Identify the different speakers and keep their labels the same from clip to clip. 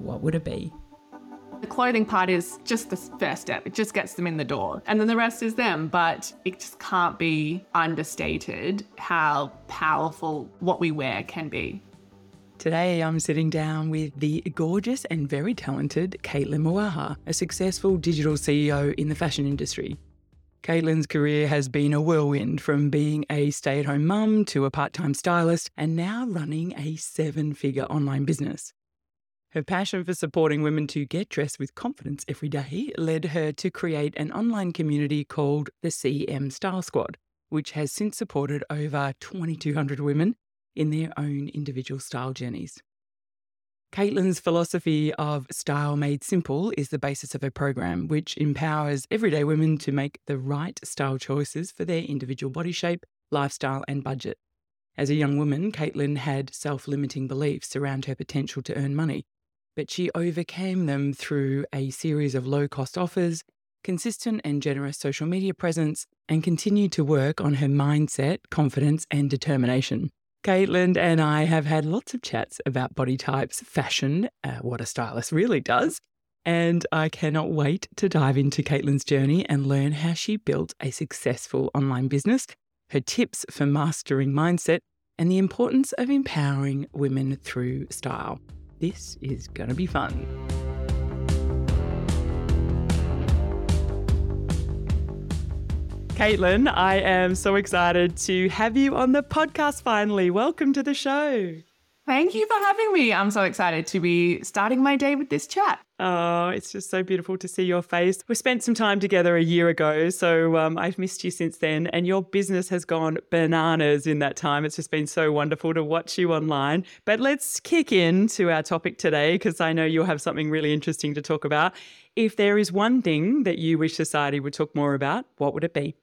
Speaker 1: what would it be?
Speaker 2: The clothing part is just the first step. It just gets them in the door. And then the rest is them. But it just can't be understated how powerful what we wear can be.
Speaker 1: Today, I'm sitting down with the gorgeous and very talented Caitlin Mawaha, a successful digital CEO in the fashion industry. Caitlin's career has been a whirlwind from being a stay at home mum to a part time stylist and now running a seven figure online business. Her passion for supporting women to get dressed with confidence every day led her to create an online community called the CM Style Squad, which has since supported over 2,200 women in their own individual style journeys. Caitlin's philosophy of style made simple is the basis of her program, which empowers everyday women to make the right style choices for their individual body shape, lifestyle, and budget. As a young woman, Caitlin had self limiting beliefs around her potential to earn money, but she overcame them through a series of low cost offers, consistent and generous social media presence, and continued to work on her mindset, confidence, and determination. Caitlin and I have had lots of chats about body types, fashion, uh, what a stylist really does. And I cannot wait to dive into Caitlin's journey and learn how she built a successful online business, her tips for mastering mindset, and the importance of empowering women through style. This is going to be fun. Caitlin, I am so excited to have you on the podcast finally. Welcome to the show.
Speaker 2: Thank you for having me. I'm so excited to be starting my day with this chat.
Speaker 1: Oh, it's just so beautiful to see your face. We spent some time together a year ago, so um, I've missed you since then. And your business has gone bananas in that time. It's just been so wonderful to watch you online. But let's kick into our topic today because I know you'll have something really interesting to talk about. If there is one thing that you wish society would talk more about, what would it be?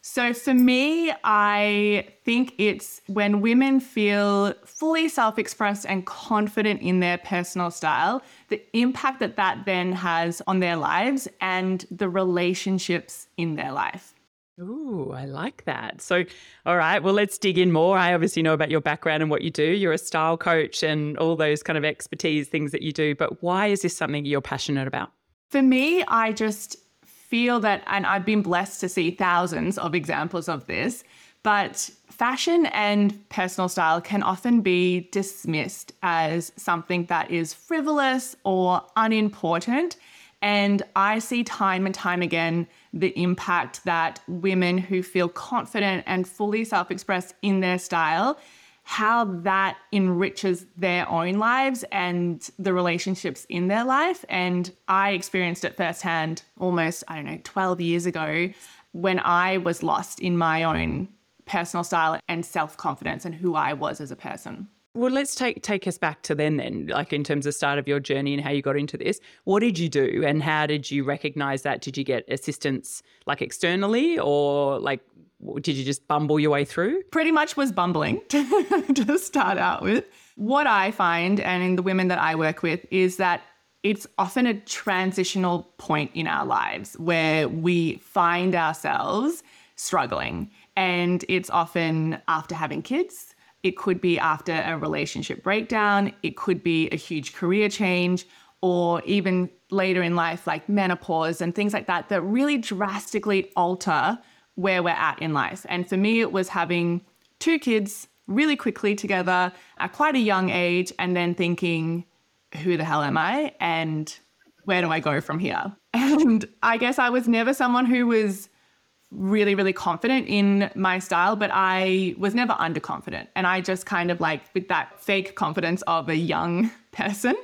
Speaker 2: So for me, I think it's when women feel fully self expressed and confident in their personal style, the impact that that then has on their lives and the relationships in their life.
Speaker 1: Ooh, I like that. So, all right, well, let's dig in more. I obviously know about your background and what you do. You're a style coach and all those kind of expertise things that you do. But why is this something you're passionate about?
Speaker 2: For me, I just feel that, and I've been blessed to see thousands of examples of this, but fashion and personal style can often be dismissed as something that is frivolous or unimportant. And I see time and time again the impact that women who feel confident and fully self expressed in their style how that enriches their own lives and the relationships in their life. And I experienced it firsthand almost, I don't know, 12 years ago when I was lost in my own personal style and self confidence and who I was as a person.
Speaker 1: Well, let's take take us back to then then, like in terms of start of your journey and how you got into this. What did you do and how did you recognize that? Did you get assistance like externally or like did you just bumble your way through?
Speaker 2: Pretty much was bumbling to, to start out with. What I find, and in the women that I work with, is that it's often a transitional point in our lives where we find ourselves struggling. And it's often after having kids, it could be after a relationship breakdown, it could be a huge career change, or even later in life, like menopause and things like that, that really drastically alter where we're at in life. And for me, it was having two kids really quickly together at quite a young age and then thinking, who the hell am I? And where do I go from here? And I guess I was never someone who was really, really confident in my style, but I was never underconfident. And I just kind of like, with that fake confidence of a young person,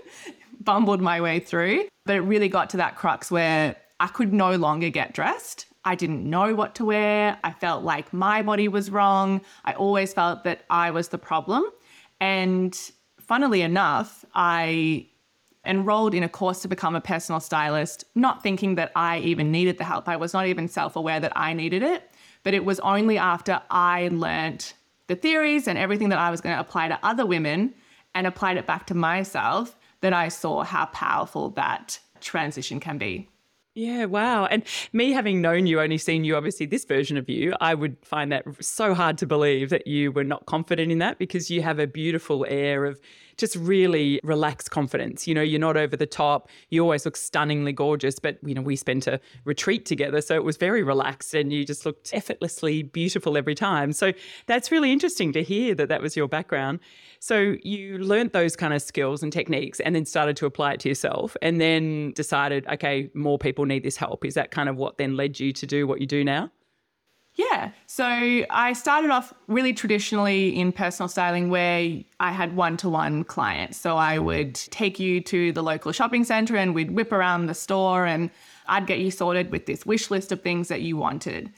Speaker 2: bumbled my way through. But it really got to that crux where I could no longer get dressed I didn't know what to wear. I felt like my body was wrong. I always felt that I was the problem. And funnily enough, I enrolled in a course to become a personal stylist, not thinking that I even needed the help. I was not even self aware that I needed it. But it was only after I learnt the theories and everything that I was going to apply to other women and applied it back to myself that I saw how powerful that transition can be.
Speaker 1: Yeah, wow. And me having known you, only seen you, obviously, this version of you, I would find that so hard to believe that you were not confident in that because you have a beautiful air of just really relaxed confidence. You know, you're not over the top. You always look stunningly gorgeous, but, you know, we spent a retreat together. So it was very relaxed and you just looked effortlessly beautiful every time. So that's really interesting to hear that that was your background. So you learned those kind of skills and techniques and then started to apply it to yourself and then decided, okay, more people need this help. Is that kind of what then led you to do what you do now?
Speaker 2: Yeah. So I started off really traditionally in personal styling where I had one to one clients. So I would take you to the local shopping center and we'd whip around the store and I'd get you sorted with this wish list of things that you wanted.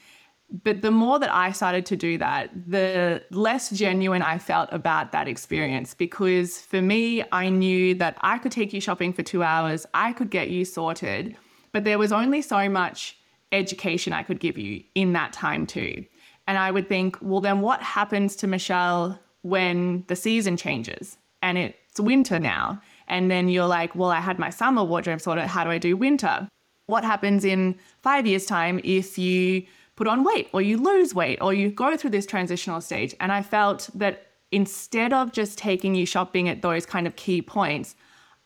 Speaker 2: But the more that I started to do that, the less genuine I felt about that experience. Because for me, I knew that I could take you shopping for two hours, I could get you sorted, but there was only so much education I could give you in that time too. And I would think, well, then what happens to Michelle when the season changes and it's winter now? And then you're like, well, I had my summer wardrobe sorted. How do I do winter? What happens in five years' time if you put on weight or you lose weight or you go through this transitional stage? And I felt that instead of just taking you shopping at those kind of key points,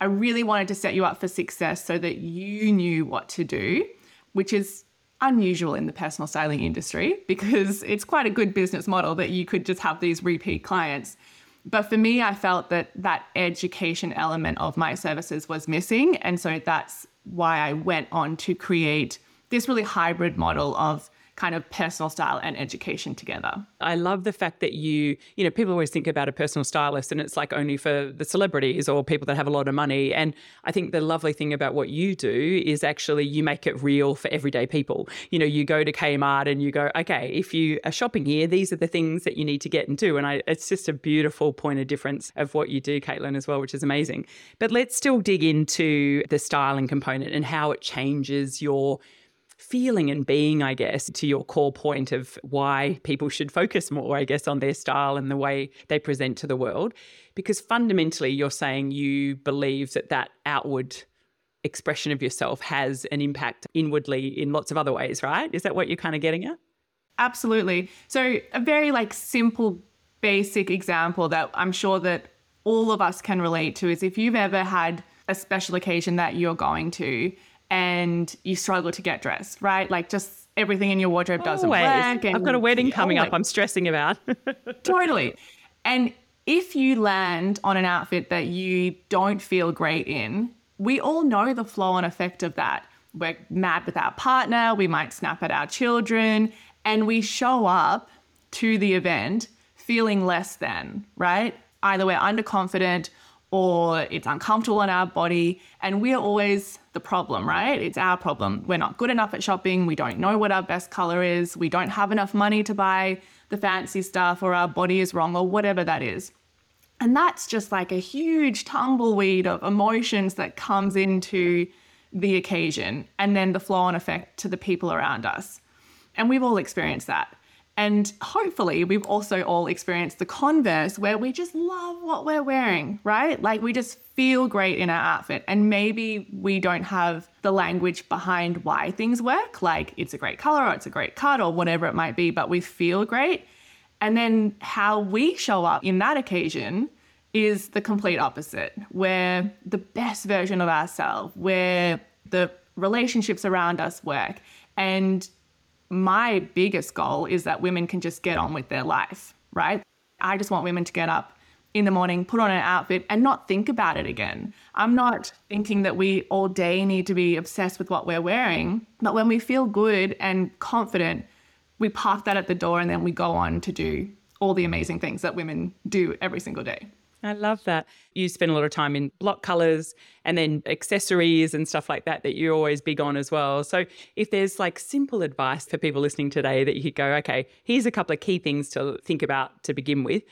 Speaker 2: I really wanted to set you up for success so that you knew what to do, which is unusual in the personal styling industry because it's quite a good business model that you could just have these repeat clients. But for me, I felt that that education element of my services was missing. And so that's why I went on to create this really hybrid model of kind of personal style and education together.
Speaker 1: I love the fact that you, you know, people always think about a personal stylist and it's like only for the celebrities or people that have a lot of money. And I think the lovely thing about what you do is actually you make it real for everyday people. You know, you go to Kmart and you go, okay, if you are shopping here, these are the things that you need to get and do. And I, it's just a beautiful point of difference of what you do, Caitlin, as well, which is amazing. But let's still dig into the styling component and how it changes your feeling and being, I guess, to your core point of why people should focus more, I guess, on their style and the way they present to the world. Because fundamentally, you're saying you believe that that outward expression of yourself has an impact inwardly in lots of other ways, right? Is that what you're kind of getting at?
Speaker 2: Absolutely. So, a very like simple, basic example that I'm sure that all of us can relate to is if you've ever had a special occasion that you're going to and you struggle to get dressed, right? Like just everything in your wardrobe doesn't
Speaker 1: always.
Speaker 2: work.
Speaker 1: I've got a wedding coming up I'm stressing about.
Speaker 2: totally. And if you land on an outfit that you don't feel great in, we all know the flow and effect of that. We're mad with our partner, we might snap at our children, and we show up to the event feeling less than, right? Either we're underconfident or it's uncomfortable in our body. And we're always the problem, right? It's our problem. We're not good enough at shopping. We don't know what our best color is. We don't have enough money to buy the fancy stuff, or our body is wrong, or whatever that is. And that's just like a huge tumbleweed of emotions that comes into the occasion and then the flow on effect to the people around us. And we've all experienced that. And hopefully, we've also all experienced the converse where we just love what we're wearing, right? Like we just feel great in our outfit. And maybe we don't have the language behind why things work, like it's a great color or it's a great cut or whatever it might be, but we feel great. And then how we show up in that occasion is the complete opposite. We're the best version of ourselves, where the relationships around us work. And my biggest goal is that women can just get on with their life, right? I just want women to get up in the morning, put on an outfit, and not think about it again. I'm not thinking that we all day need to be obsessed with what we're wearing, but when we feel good and confident, we park that at the door and then we go on to do all the amazing things that women do every single day.
Speaker 1: I love that. You spend a lot of time in block colors and then accessories and stuff like that that you're always big on as well. So, if there's like simple advice for people listening today that you could go, okay, here's a couple of key things to think about to begin with,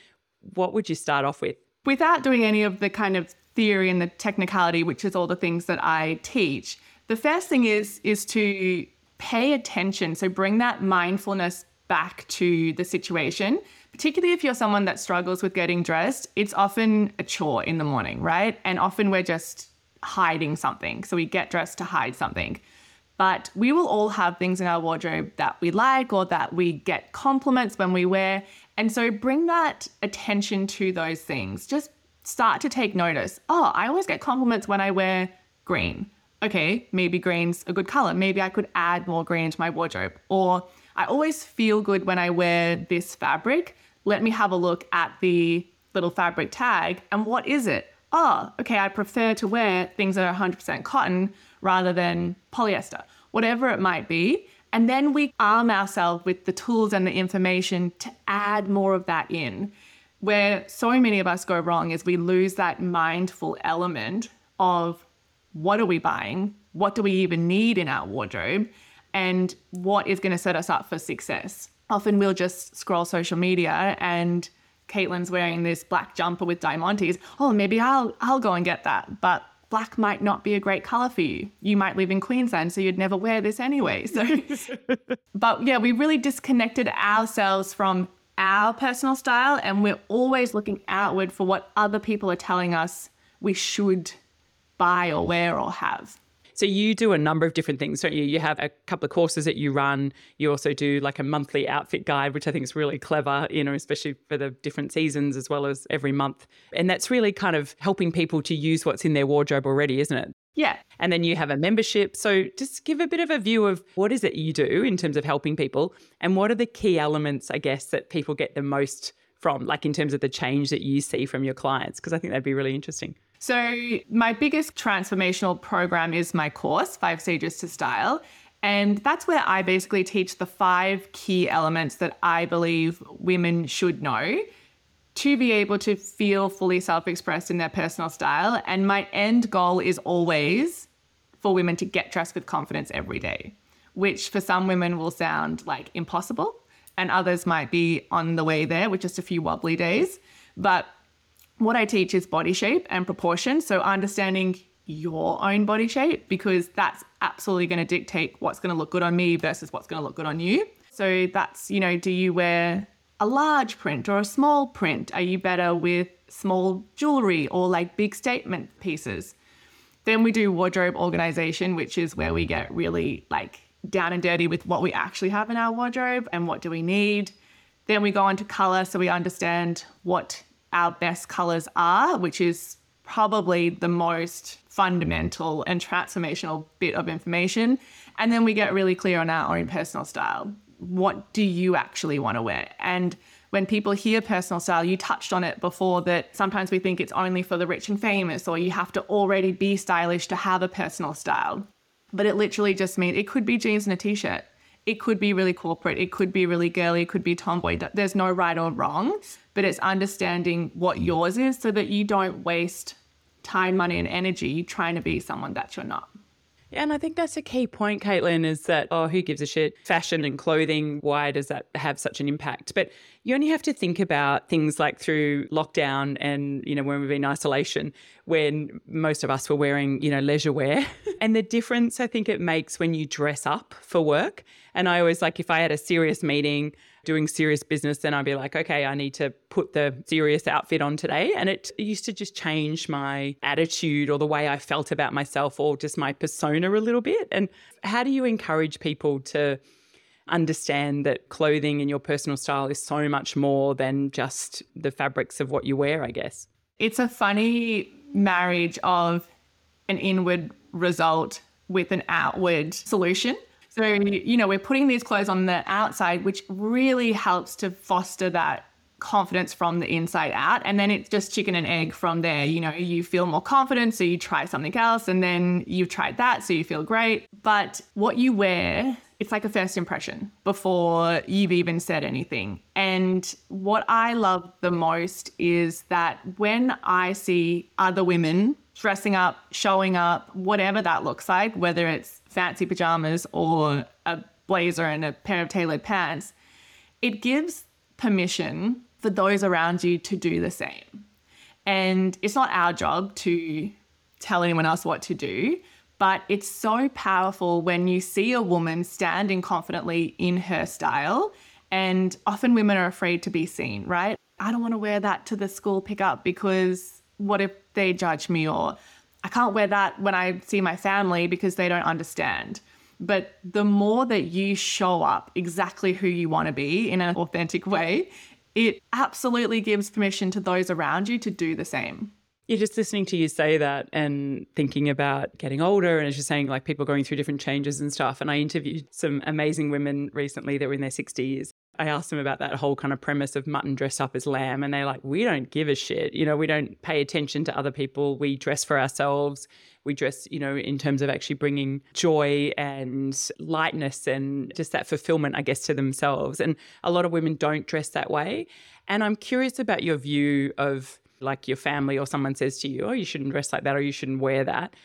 Speaker 1: what would you start off with?
Speaker 2: Without doing any of the kind of theory and the technicality, which is all the things that I teach, the first thing is is to pay attention. So bring that mindfulness back to the situation. Particularly if you're someone that struggles with getting dressed, it's often a chore in the morning, right? And often we're just hiding something. So we get dressed to hide something. But we will all have things in our wardrobe that we like or that we get compliments when we wear. And so bring that attention to those things. Just start to take notice. Oh, I always get compliments when I wear green. Okay, maybe green's a good color. Maybe I could add more green to my wardrobe. Or I always feel good when I wear this fabric. Let me have a look at the little fabric tag. And what is it? Oh, okay, I prefer to wear things that are 100% cotton rather than polyester, whatever it might be. And then we arm ourselves with the tools and the information to add more of that in. Where so many of us go wrong is we lose that mindful element of what are we buying? What do we even need in our wardrobe? And what is going to set us up for success? Often we'll just scroll social media and Caitlin's wearing this black jumper with diamantes. Oh, maybe I'll I'll go and get that. But black might not be a great color for you. You might live in Queensland, so you'd never wear this anyway. So, but yeah, we really disconnected ourselves from our personal style, and we're always looking outward for what other people are telling us we should buy or wear or have.
Speaker 1: So you do a number of different things, don't you? You have a couple of courses that you run. You also do like a monthly outfit guide, which I think is really clever, you know, especially for the different seasons as well as every month. And that's really kind of helping people to use what's in their wardrobe already, isn't it?
Speaker 2: Yeah.
Speaker 1: And then you have a membership. So just give a bit of a view of what is it you do in terms of helping people and what are the key elements, I guess, that people get the most from, like in terms of the change that you see from your clients? Because I think that'd be really interesting.
Speaker 2: So, my biggest transformational program is my course, Five Stages to Style. And that's where I basically teach the five key elements that I believe women should know to be able to feel fully self expressed in their personal style. And my end goal is always for women to get dressed with confidence every day, which for some women will sound like impossible, and others might be on the way there with just a few wobbly days. But what I teach is body shape and proportion. So understanding your own body shape because that's absolutely going to dictate what's going to look good on me versus what's going to look good on you. So that's, you know, do you wear a large print or a small print? Are you better with small jewelry or like big statement pieces? Then we do wardrobe organization, which is where we get really like down and dirty with what we actually have in our wardrobe and what do we need. Then we go on to color so we understand what our best colors are, which is probably the most fundamental and transformational bit of information. And then we get really clear on our own personal style. What do you actually want to wear? And when people hear personal style, you touched on it before that sometimes we think it's only for the rich and famous, or you have to already be stylish to have a personal style. But it literally just means it could be jeans and a t shirt. It could be really corporate. It could be really girly. It could be tomboy. There's no right or wrong, but it's understanding what mm. yours is so that you don't waste time, money, and energy trying to be someone that you're not.
Speaker 1: Yeah, and I think that's a key point, Caitlin, is that, oh, who gives a shit? Fashion and clothing, why does that have such an impact? But you only have to think about things like through lockdown and, you know, when we've been in isolation, when most of us were wearing, you know, leisure wear. and the difference I think it makes when you dress up for work. And I always like, if I had a serious meeting, doing serious business, then I'd be like, okay, I need to put the serious outfit on today. And it used to just change my attitude or the way I felt about myself or just my persona a little bit. And how do you encourage people to understand that clothing and your personal style is so much more than just the fabrics of what you wear, I guess?
Speaker 2: It's a funny marriage of an inward result with an outward solution. So, you know, we're putting these clothes on the outside, which really helps to foster that confidence from the inside out. And then it's just chicken and egg from there. You know, you feel more confident, so you try something else, and then you've tried that, so you feel great. But what you wear, it's like a first impression before you've even said anything. And what I love the most is that when I see other women dressing up, showing up, whatever that looks like, whether it's fancy pajamas or a blazer and a pair of tailored pants, it gives permission for those around you to do the same. And it's not our job to tell anyone else what to do, but it's so powerful when you see a woman standing confidently in her style. And often women are afraid to be seen, right? I don't want to wear that to the school pickup because what if they judge me? Or I can't wear that when I see my family because they don't understand. But the more that you show up exactly who you want to be in an authentic way, it absolutely gives permission to those around you to do the same.
Speaker 1: You're just listening to you say that and thinking about getting older. And as you're saying, like people going through different changes and stuff. And I interviewed some amazing women recently that were in their 60s I asked them about that whole kind of premise of mutton dressed up as lamb, and they're like, we don't give a shit. You know, we don't pay attention to other people. We dress for ourselves. We dress, you know, in terms of actually bringing joy and lightness and just that fulfillment, I guess, to themselves. And a lot of women don't dress that way. And I'm curious about your view of like your family or someone says to you, oh, you shouldn't dress like that or you shouldn't wear that.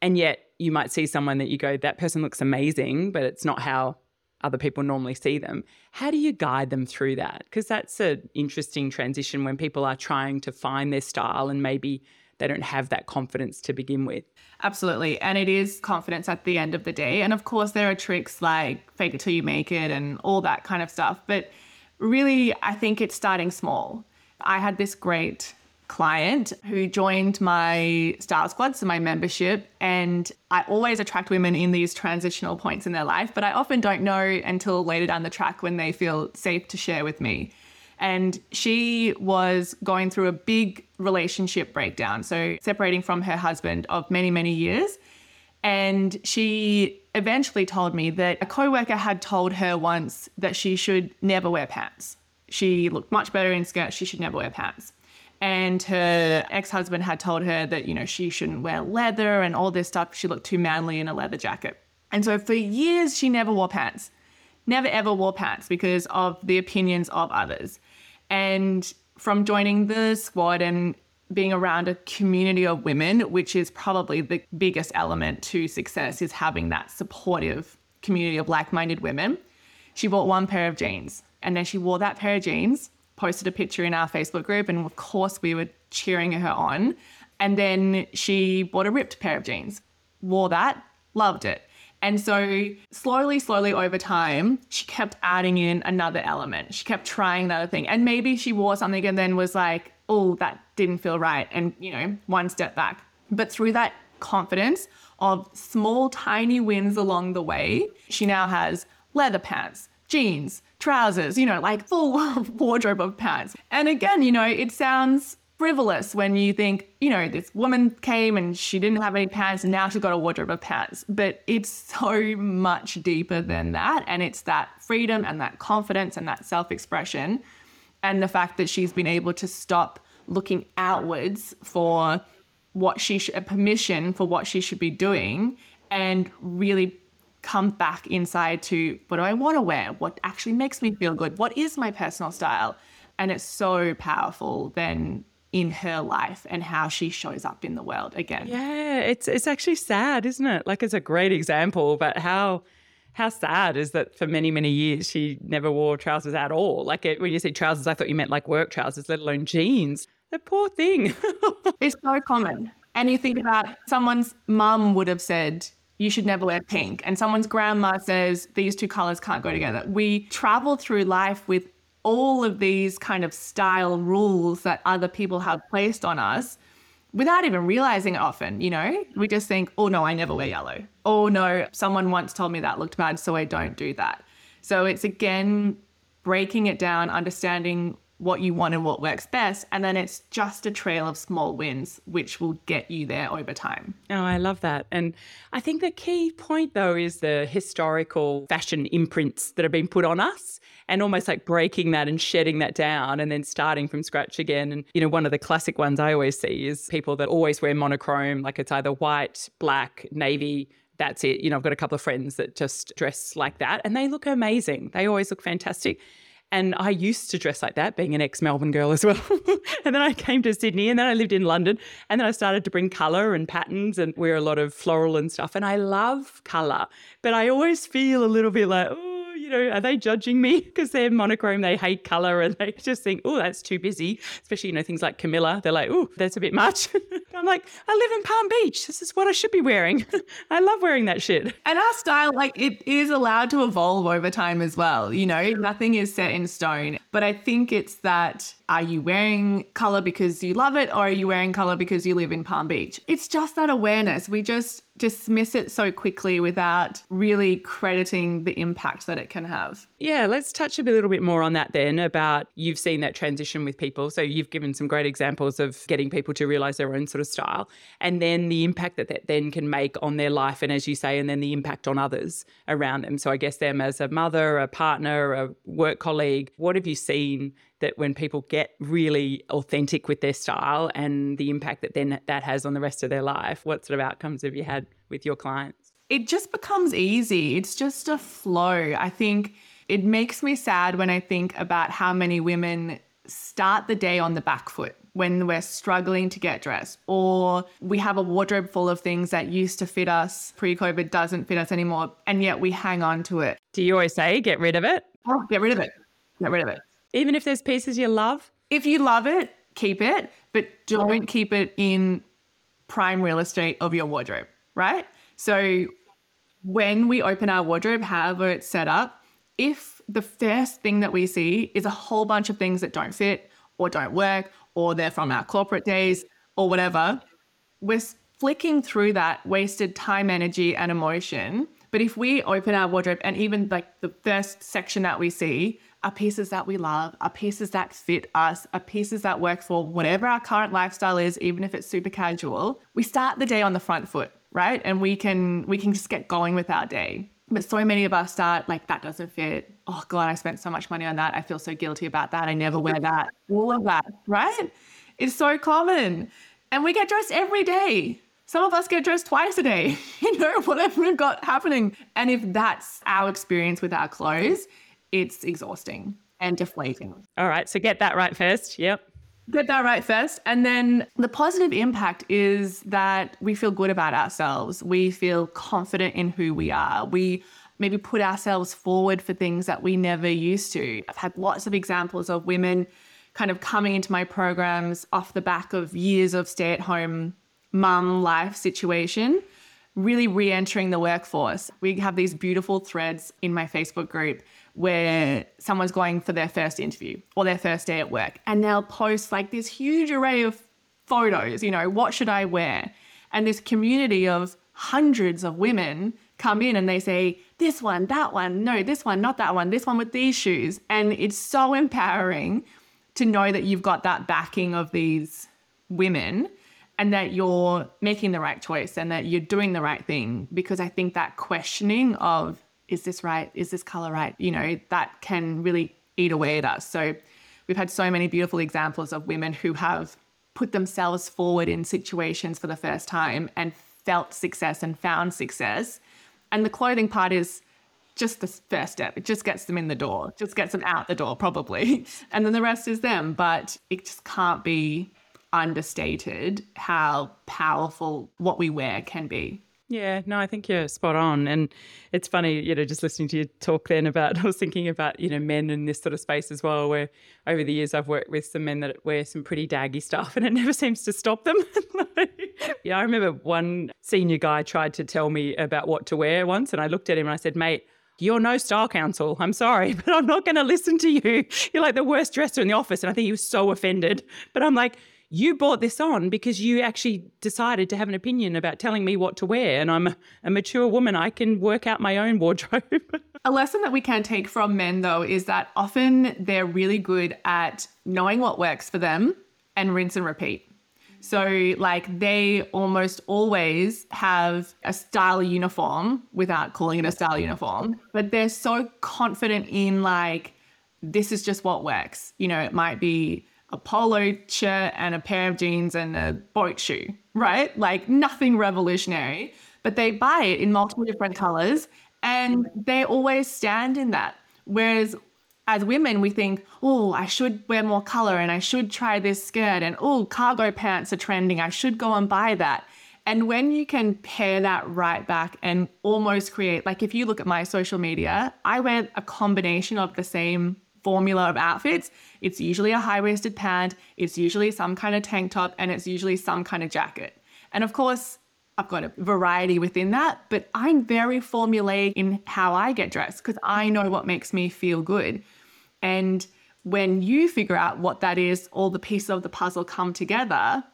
Speaker 1: And yet you might see someone that you go, that person looks amazing, but it's not how other people normally see them. How do you guide them through that? Because that's an interesting transition when people are trying to find their style and maybe they don't have that confidence to begin with.
Speaker 2: Absolutely. And it is confidence at the end of the day. And of course, there are tricks like fake it till you make it and all that kind of stuff. But really, I think it's starting small. I had this great client who joined my Style Squad, so my membership. And I always attract women in these transitional points in their life, but I often don't know until later down the track when they feel safe to share with me. And she was going through a big relationship breakdown, so separating from her husband of many, many years. And she eventually told me that a coworker had told her once that she should never wear pants. She looked much better in skirts, she should never wear pants and her ex-husband had told her that you know she shouldn't wear leather and all this stuff. She looked too manly in a leather jacket. And so for years she never wore pants. Never ever wore pants because of the opinions of others. And from joining the squad and being around a community of women which is probably the biggest element to success is having that supportive community of like-minded women she bought one pair of jeans. And then she wore that pair of jeans posted a picture in our Facebook group, and of course, we were cheering her on. And then she bought a ripped pair of jeans, wore that, loved it. And so, slowly, slowly over time, she kept adding in another element. She kept trying another thing. And maybe she wore something and then was like, oh, that didn't feel right. And, you know, one step back. But through that confidence of small, tiny wins along the way, she now has leather pants, jeans, trousers, you know, like full wardrobe of pants. And again, you know, it sounds frivolous when you think, you know, this woman came and she didn't have any pants and now she's got a wardrobe of pants. But it's so much deeper than that. And it's that freedom and that confidence and that self expression. And the fact that she's been able to stop looking outwards for what she should, permission for what she should be doing and really come back inside to what do I want to wear? What actually makes me feel good? What is my personal style? And it's so powerful then in her life and how she shows up in the world again.
Speaker 1: Yeah, it's it's actually sad, isn't it? Like it's a great example, but how how sad is that for many many years she never wore trousers at all. Like it, when you say trousers, I thought you meant like work trousers, let alone jeans. The poor thing.
Speaker 2: it's so common. And you think about someone's mum would have said, you should never wear pink. And someone's grandma says these two colors can't go together. We travel through life with all of these kind of style rules that other people have placed on us without even realizing it often, you know? We just think, oh no, I never wear yellow. Oh no, someone once told me that looked bad, so I don't do that. So it's again breaking it down, understanding what you want and what works best. And then it's just a trail of small wins, which will get you there over time.
Speaker 1: Oh, I love that. And I think the key point, though, is the historical fashion imprints that have been put on us and almost like breaking that and shedding that down and then starting from scratch again. And, you know, one of the classic ones I always see is people that always wear monochrome, like it's either white, black, navy, that's it. You know, I've got a couple of friends that just dress like that and they look amazing. They always look fantastic. And I used to dress like that, being an ex Melbourne girl as well. and then I came to Sydney and then I lived in London. And then I started to bring colour and patterns and wear a lot of floral and stuff. And I love colour, but I always feel a little bit like, you know, are they judging me because they're monochrome, they hate color and they just think, oh, that's too busy. Especially, you know, things like Camilla, they're like, oh, that's a bit much. I'm like, I live in Palm Beach. This is what I should be wearing. I love wearing that shit.
Speaker 2: And our style, like, it is allowed to evolve over time as well. You know, nothing is set in stone. But I think it's that are you wearing color because you love it or are you wearing color because you live in Palm Beach? It's just that awareness. We just dismiss it so quickly without really crediting the impact that it can have.
Speaker 1: Yeah, let's touch a little bit more on that then about you've seen that transition with people. So you've given some great examples of getting people to realize their own sort of style and then the impact that that then can make on their life and as you say and then the impact on others around them. So I guess them as a mother, a partner, a work colleague, what have you seen that when people get really authentic with their style and the impact that then that has on the rest of their life, what sort of outcomes have you had with your clients?
Speaker 2: It just becomes easy. It's just a flow. I think it makes me sad when I think about how many women start the day on the back foot when we're struggling to get dressed, or we have a wardrobe full of things that used to fit us pre COVID doesn't fit us anymore, and yet we hang on to it.
Speaker 1: Do you always say, get rid of it?
Speaker 2: Oh, get rid of it. Get rid of it.
Speaker 1: Even if there's pieces you love?
Speaker 2: If you love it, keep it, but don't keep it in prime real estate of your wardrobe, right? So when we open our wardrobe, however it's set up, if the first thing that we see is a whole bunch of things that don't fit or don't work, or they're from our corporate days or whatever, we're flicking through that wasted time, energy, and emotion. But if we open our wardrobe and even like the first section that we see are pieces that we love, are pieces that fit us, are pieces that work for whatever our current lifestyle is, even if it's super casual. We start the day on the front foot, right? And we can we can just get going with our day. But so many of us start like that doesn't fit. Oh god, I spent so much money on that. I feel so guilty about that. I never wear that. All of that, right? It's so common. And we get dressed every day. Some of us get dressed twice a day, you know, whatever we've got happening. And if that's our experience with our clothes, it's exhausting and deflating.
Speaker 1: All right. So get that right first. Yep.
Speaker 2: Get that right first. And then the positive impact is that we feel good about ourselves. We feel confident in who we are. We maybe put ourselves forward for things that we never used to. I've had lots of examples of women kind of coming into my programs off the back of years of stay at home mum life situation really re entering the workforce. We have these beautiful threads in my Facebook group where someone's going for their first interview or their first day at work and they'll post like this huge array of photos, you know, what should I wear? And this community of hundreds of women come in and they say, this one, that one, no, this one, not that one, this one with these shoes. And it's so empowering to know that you've got that backing of these women and that you're making the right choice and that you're doing the right thing. Because I think that questioning of is this right? Is this color right? You know, that can really eat away at us. So we've had so many beautiful examples of women who have put themselves forward in situations for the first time and felt success and found success. And the clothing part is just the first step. It just gets them in the door, just gets them out the door, probably. And then the rest is them. But it just can't be understated how powerful what we wear can be.
Speaker 1: Yeah, no, I think you're spot on. And it's funny, you know, just listening to you talk then about, I was thinking about, you know, men in this sort of space as well, where over the years I've worked with some men that wear some pretty daggy stuff and it never seems to stop them. yeah, I remember one senior guy tried to tell me about what to wear once and I looked at him and I said, mate, you're no style counsel. I'm sorry, but I'm not going to listen to you. You're like the worst dresser in the office. And I think he was so offended. But I'm like, you bought this on because you actually decided to have an opinion about telling me what to wear. And I'm a mature woman. I can work out my own wardrobe.
Speaker 2: a lesson that we can take from men, though, is that often they're really good at knowing what works for them and rinse and repeat. So, like, they almost always have a style uniform without calling it a style uniform, but they're so confident in, like, this is just what works. You know, it might be a polo shirt and a pare of jeans and a boat shoe, right? Like nothing revolutionary, but they buy it in multiple different colors and they always stand in that. Whereas as women, we think, oh, I should wear more color and I should try this skirt and oh, cargo pants are trending. I should go and buy that. And when you can pair that right back and almost create, like if you look at my social media, I wear a combination of the same formula of outfits. It's usually a high waisted pant, it's usually some kind of tank top, and it's usually some kind of jacket. And of course, I've got a variety within that, but I'm very formulaic in how I get dressed because I know what makes me feel good. And when you figure out what that is, all the pieces of the puzzle come together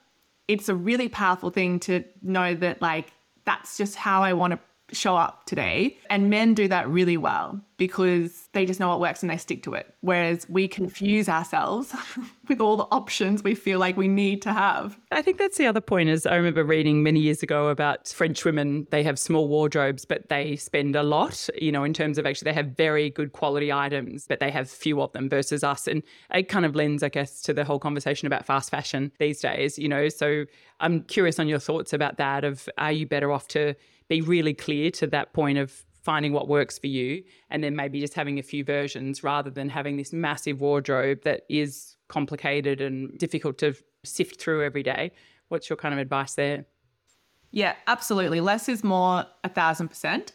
Speaker 2: it's a really powerful thing to know that like that's just how I want to show up today. And men do that really well because they just know what works and they stick to it. Whereas we confuse ourselves with all the options we feel like we need to have.
Speaker 1: I think that's the other point is I remember reading many years ago about French women, they have small wardrobes, but they spend a lot, you know, in terms of actually they have very good quality items, but they have few of them versus us. And it kind of lends, I guess, to the whole conversation about fast fashion these days, you know. So I'm curious on your thoughts about that of are you better off to be really clear to that point of finding what works for you and then maybe just having a few versions rather than having this massive wardrobe that is complicated and difficult to sift through every day. What's your kind of advice there?
Speaker 2: Yeah, absolutely. Less is more a thousand percent.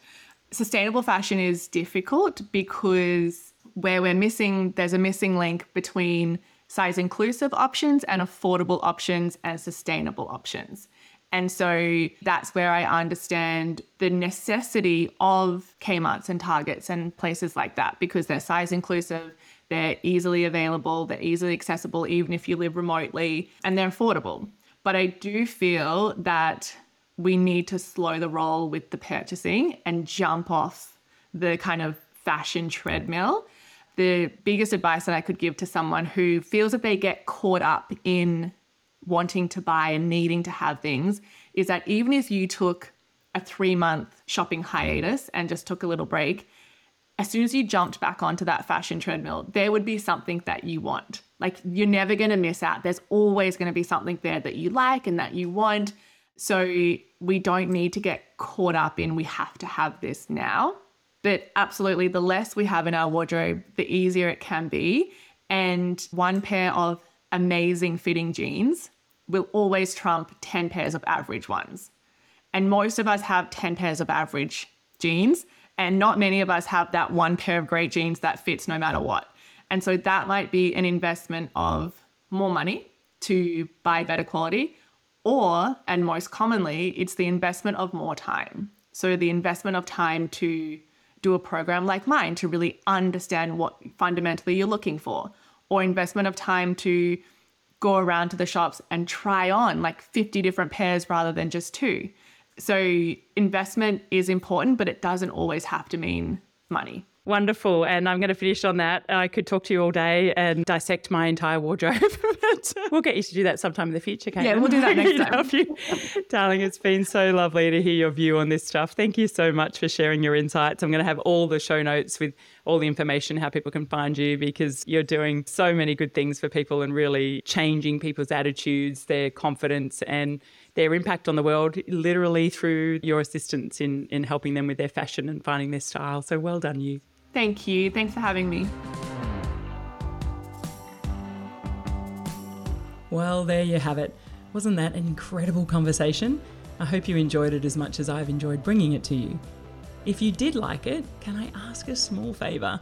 Speaker 2: Sustainable fashion is difficult because where we're missing, there's a missing link between size inclusive options and affordable options and sustainable options. And so that's where I understand the necessity of Kmart's and Targets and places like that because they're size inclusive, they're easily available, they're easily accessible, even if you live remotely, and they're affordable. But I do feel that we need to slow the roll with the purchasing and jump off the kind of fashion treadmill. The biggest advice that I could give to someone who feels that they get caught up in wanting to buy and needing to have things is that even if you took a three month shopping hiatus and just took a little break, as soon as you jumped back onto that fashion treadmill, there would be something that you want. Like you're never going to miss out. There's always going to be something there that you like and that you want. So we don't need to get caught up in we have to have this now. But absolutely, the less we have in our wardrobe, the easier it can be. And one pair of amazing fitting jeans will always trump 10 pairs of average ones. And most of us have 10 pairs of average jeans, and not many of us have that one pair of great jeans that fits no matter what. And so that might be an investment of more money to buy better quality, or, and most commonly, it's the investment of more time. So the investment of time to do a program like mine to really understand what fundamentally you're looking for, or investment of time to go around to the shops and try on like 50 different pairs rather than just two. So, investment is important, but it doesn't always have to mean money.
Speaker 1: Wonderful. And I'm going to finish on that. I could talk to you all day and dissect my entire wardrobe. but uh, we'll get you to do that sometime in the future, Kate.
Speaker 2: Yeah, we'll do that next time.
Speaker 1: you. Darling, it's been so lovely to hear your view on this stuff. Thank you so much for sharing your insights. I'm going to have all the show notes with all the information, how people can find you, because you're doing so many good things for people and really changing people's attitudes, their confidence, and their impact on the world literally through your assistance in, in helping them with their fashion and finding their style. So well done, you.
Speaker 2: Thank you. Thanks for having me.
Speaker 1: Well, there you have it. Wasn't that an incredible conversation? I hope you enjoyed it as much as I've enjoyed bringing it to you. If you did like it, can I ask a small favour?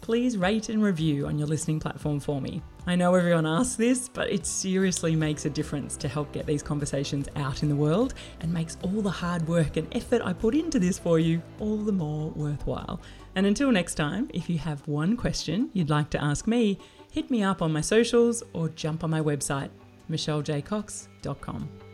Speaker 1: Please rate and review on your listening platform for me. I know everyone asks this, but it seriously makes a difference to help get these conversations out in the world and makes all the hard work and effort I put into this for you all the more worthwhile. And until next time, if you have one question you'd like to ask me, hit me up on my socials or jump on my website, michellejcox.com.